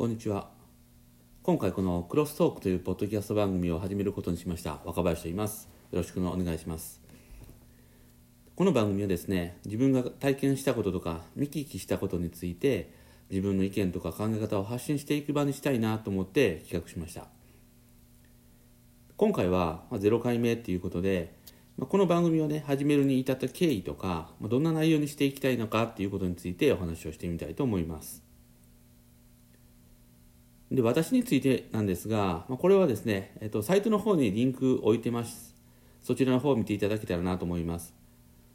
こんにちは。今回このクロストークというポッドキャスト番組を始めることにしました。若林と言います。よろしくお願いします。この番組はですね自分が体験したこととか見聞きしたことについて自分の意見とか考え方を発信していく場にしたいなと思って企画しました。今回は0回目っていうことでこの番組をね始めるに至った経緯とかどんな内容にしていきたいのかっていうことについてお話をしてみたいと思います。で私についてなんですがまこれはですね、えっと、サイトの方にリンク置いてます。そちらの方を見ていただけたらなと思います。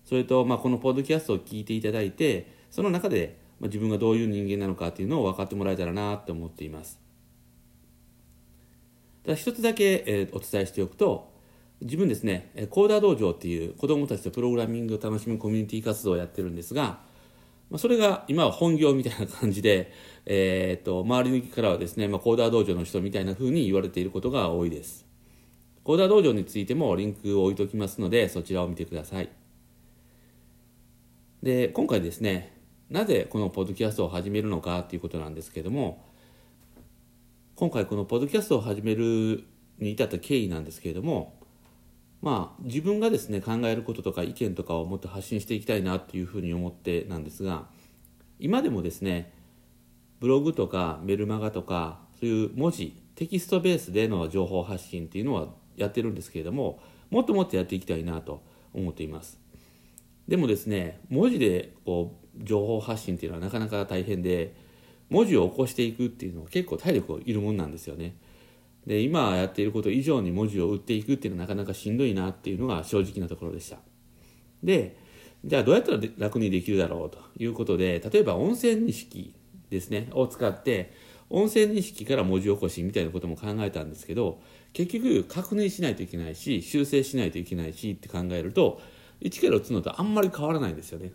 それと、まあ、このポッドキャストを聞いていただいてその中で、ま、自分がどういう人間なのかっていうのを分かってもらえたらなと思っています。ただ一つだけ、えー、お伝えしておくと自分ですねコーダー道場っていう子どもたちとプログラミングを楽しむコミュニティ活動をやってるんですがまあ、それが今は本業みたいな感じで、えー、と周りからはですね、まあ、コーダー道場の人みたいな風に言われていることが多いです。コーダー道場についてもリンクを置いておきますのでそちらを見てください。で今回ですねなぜこのポッドキャストを始めるのかということなんですけども今回このポッドキャストを始めるに至った経緯なんですけれどもまあ自分がですね考えることとか意見とかをもっと発信していきたいなというふうに思ってなんですが今でもですねブログとかメルマガとかそういう文字テキストベースでの情報発信っていうのはやってるんですけれどももっともっとやっていきたいなと思っています。でもですね文字でこう情報発信っていうのはなかなか大変で文字を起こしていくっていうのは結構体力いるもんなんですよね。で今やっていること以上に文字を打っていくっていうのはなかなかしんどいなっていうのが正直なところでした。でじゃあどうやったら楽にできるだろうということで例えば音声認識ですねを使って音声認識から文字起こしみたいなことも考えたんですけど結局確認しないといけないし修正しないといけないしって考えると1から打つのとあんまり変わらないんですよね。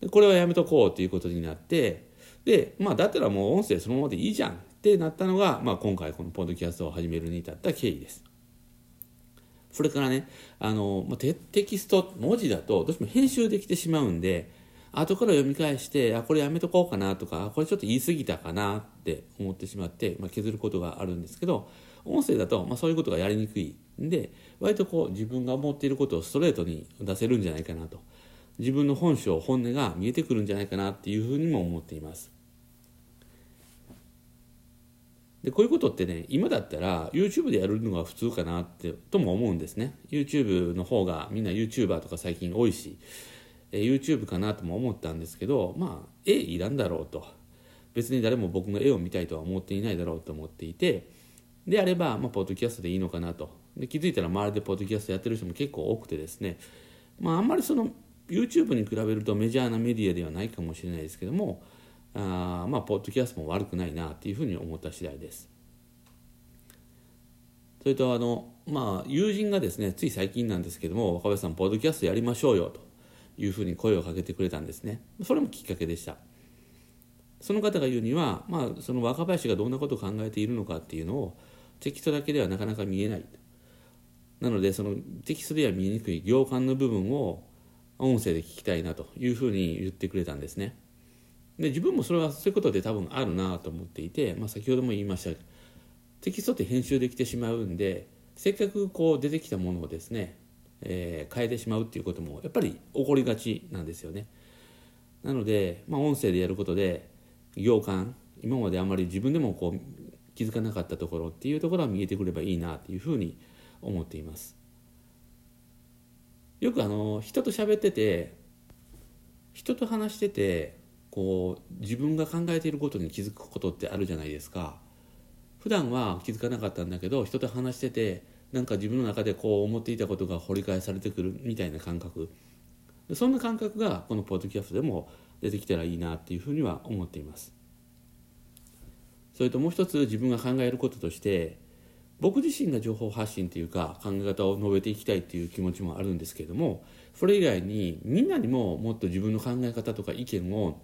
でこれはやめとこうということになってでまあだったらもう音声そのままでいいじゃんってなったのが、まあ、今回このポッドキャストを始めるに至った経緯です。それからね、あの、ま、テキスト、文字だとどうしても編集できてしまうんで、後から読み返して、あ、これやめとこうかなとか、これちょっと言い過ぎたかなって思ってしまって、まあ、削ることがあるんですけど、音声だと、まあ、そういうことがやりにくいんで、割とこう自分が思っていることをストレートに出せるんじゃないかなと。自分の本性、本音が見えてくるんじゃないかなっていうふうにも思っています。でこういうことってね今だったら YouTube でやるのが普通かなってとも思うんですね。YouTube の方がみんな YouTuber とか最近多いし、え YouTube かなとも思ったんですけどまあ絵いらんだろうと。別に誰も僕の絵を見たいとは思っていないだろうと思っていてであれば、まあ、ポッドキャストでいいのかなと。で気づいたら周りでポッドキャストやってる人も結構多くてですね。まああんまりその YouTube に比べるとメジャーなメディアではないかもしれないですけどもあまあポッドキャストも悪くないなっていうふうに思った次第です。それとあのまあ友人がですねつい最近なんですけども若林さんポッドキャストやりましょうよというふうに声をかけてくれたんですね。それもきっかけでした。その方が言うには、まあ、その若林がどんなことを考えているのかっていうのをテキストだけではなかなか見えないなのでそのテキストでは見えにくい行間の部分を音声で聞きたいなというふうに言ってくれたんですね。で自分もそれはそういうことで多分あるなと思っていて、まあ、先ほども言いましたテキストって編集できてしまうんでせっかくこう出てきたものをですね、えー、変えてしまうっていうこともやっぱり起こりがちなんですよね。なので、まあ、音声でやることで行間今まであまり自分でもこう気づかなかったところっていうところは見えてくればいいなっていうふうに思っています。よくあの人と喋ってて人と話しててこう自分が考えていることに気づくことってあるじゃないですか。普段は気づかなかったんだけど人と話しててなんか自分の中でこう思っていたことが掘り返されてくるみたいな感覚。そんな感覚がこのポッドキャストでも出てきたらいいなっていうふうには思っています。それともう一つ自分が考えることとして僕自身が情報発信というか考え方を述べていきたいっていう気持ちもあるんですけれどもそれ以外にみんなにももっと自分の考え方とか意見を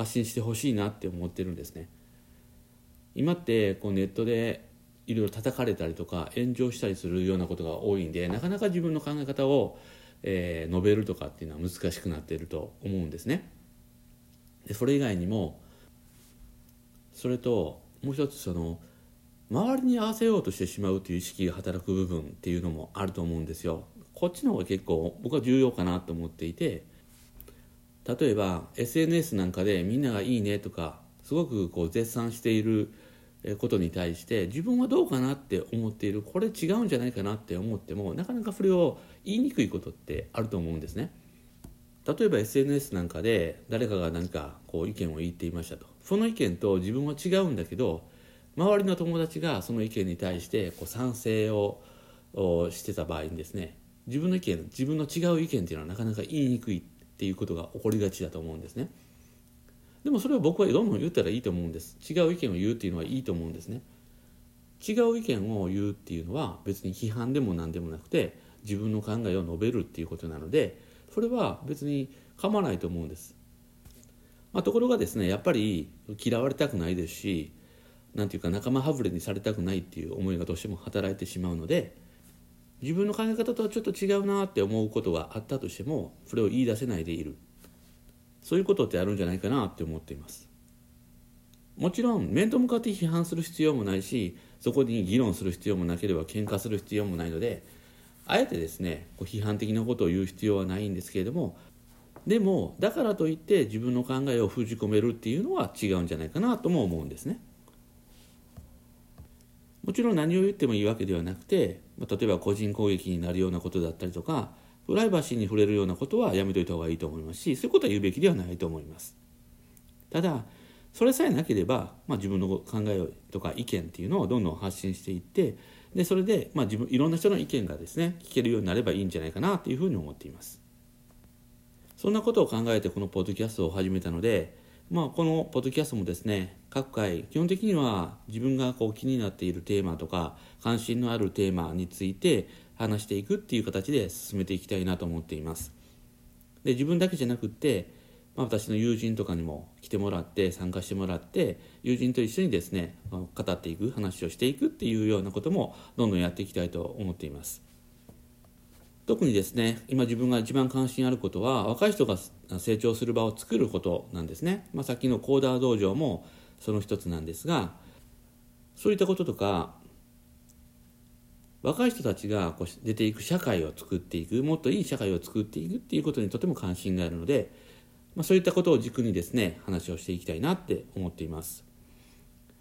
発信してほしいなって思ってるんですね今ってこうネットでいろいろ叩かれたりとか炎上したりするようなことが多いんでなかなか自分の考え方を、えー、述べるとかっていうのは難しくなっていると思うんですねでそれ以外にもそれともう一つその周りに合わせようとしてしまうという意識が働く部分っていうのもあると思うんですよ。こっちの方が結構僕は重要かなと思っていて例えば SNS なんかでみんなが「いいね」とかすごくこう絶賛していることに対して自分はどうかなって思っているこれ違うんじゃないかなって思ってもなかなかそれを言いにくいことってあると思うんですね。例えば SNS なんかで誰かが何かこう意見を言っていましたとその意見と自分は違うんだけど周りの友達がその意見に対してこう賛成をしてた場合にですね自分の意見自分の違う意見っていうのはなかなか言いにくいっていうことが起こりがちだと思うんですね。でもそれは僕はどんどん言ったらいいと思うんです。違う意見を言うっていうのはいいと思うんですね。違う意見を言うっていうのは別に批判でも何でもなくて自分の考えを述べるっていうことなのでそれは別に構わないと思うんです、まあ、ところがですねやっぱり嫌われたくないですしなんていうか仲間外れにされたくないっていう思いがどうしても働いてしまうので自分の考え方とはちょっと違うなって思うことがあったとしてもそれを言い出せないでいるそういうことってあるんじゃないかなって思っていますもちろん面と向かって批判する必要もないしそこに議論する必要もなければ喧嘩する必要もないのであえてですねこう批判的なことを言う必要はないんですけれどもでもだからといって自分の考えを封じ込めるっていうのは違うんじゃないかなとも思うんですね。もちろん何を言ってもいいわけではなくてま例えば個人攻撃になるようなことだったりとかプライバシーに触れるようなことはやめといた方がいいと思いますしそういうことは言うべきではないと思います。ただそれさえなければ、まあ、自分の考えとか意見っていうのをどんどん発信していってでそれで、まあ、自分いろんな人の意見がですね聞けるようになればいいんじゃないかなというふうに思っています。そんなことを考えてこのポッドキャストを始めたのでまあ、このポッドキャストもですね各回基本的には自分がこう気になっているテーマとか関心のあるテーマについて話していくっていう形で進めていきたいなと思っています。で自分だけじゃなくって、まあ、私の友人とかにも来てもらって参加してもらって友人と一緒にですね語っていく話をしていくっていうようなこともどんどんやっていきたいと思っています。特にですね今自分が一番関心あることは若い人が成長する場を作ることなんですね、まあ、さっきのコーダー道場もその一つなんですがそういったこととか若い人たちがこう出ていく社会を作っていくもっといい社会を作っていくっていうことにとても関心があるので、まあ、そういったことを軸にですね話をしていきたいなって思っています。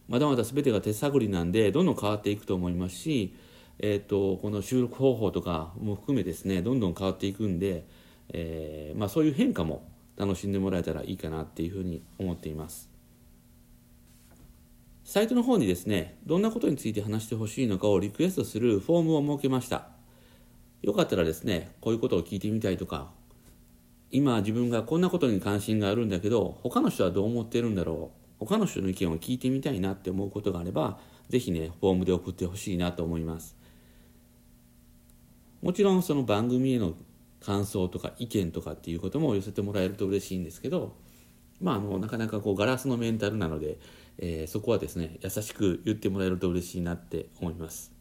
まだまだ全てが手探りなんでどんどん変わっていくと思いますしえーと、この収録方法とかも含めですねどんどん変わっていくんで、えー、まあ、そういう変化も楽しんでもらえたらいいかなっていうふうに思っています。サイトの方にですねどんなことについて話してほしいのかをリクエストするフォームを設けました。よかったらですねこういうことを聞いてみたいとか今自分がこんなことに関心があるんだけど他の人はどう思ってるんだろう他の人の意見を聞いてみたいなって思うことがあれば是非ねフォームで送ってほしいなと思います。もちろんその番組への感想とか意見とかっていうことも寄せてもらえると嬉しいんですけどまああのなかなかこうガラスのメンタルなので、えー、そこはですね優しく言ってもらえると嬉しいなって思います。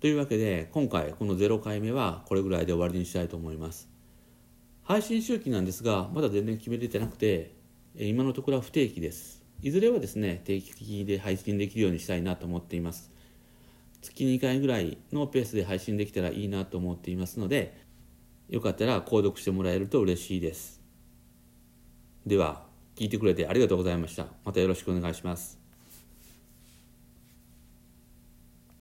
というわけで今回この0回目はこれぐらいで終わりにしたいと思います。配信周期なんですがまだ全然決めれてなくて今のところは不定期です。いずれはですね定期的で配信できるようにしたいなと思っています。月2回ぐらいのペースで配信できたらいいなと思っていますのでよかったら購読してもらえると嬉しいです。では聞いてくれてありがとうございました。またよろしくお願いします。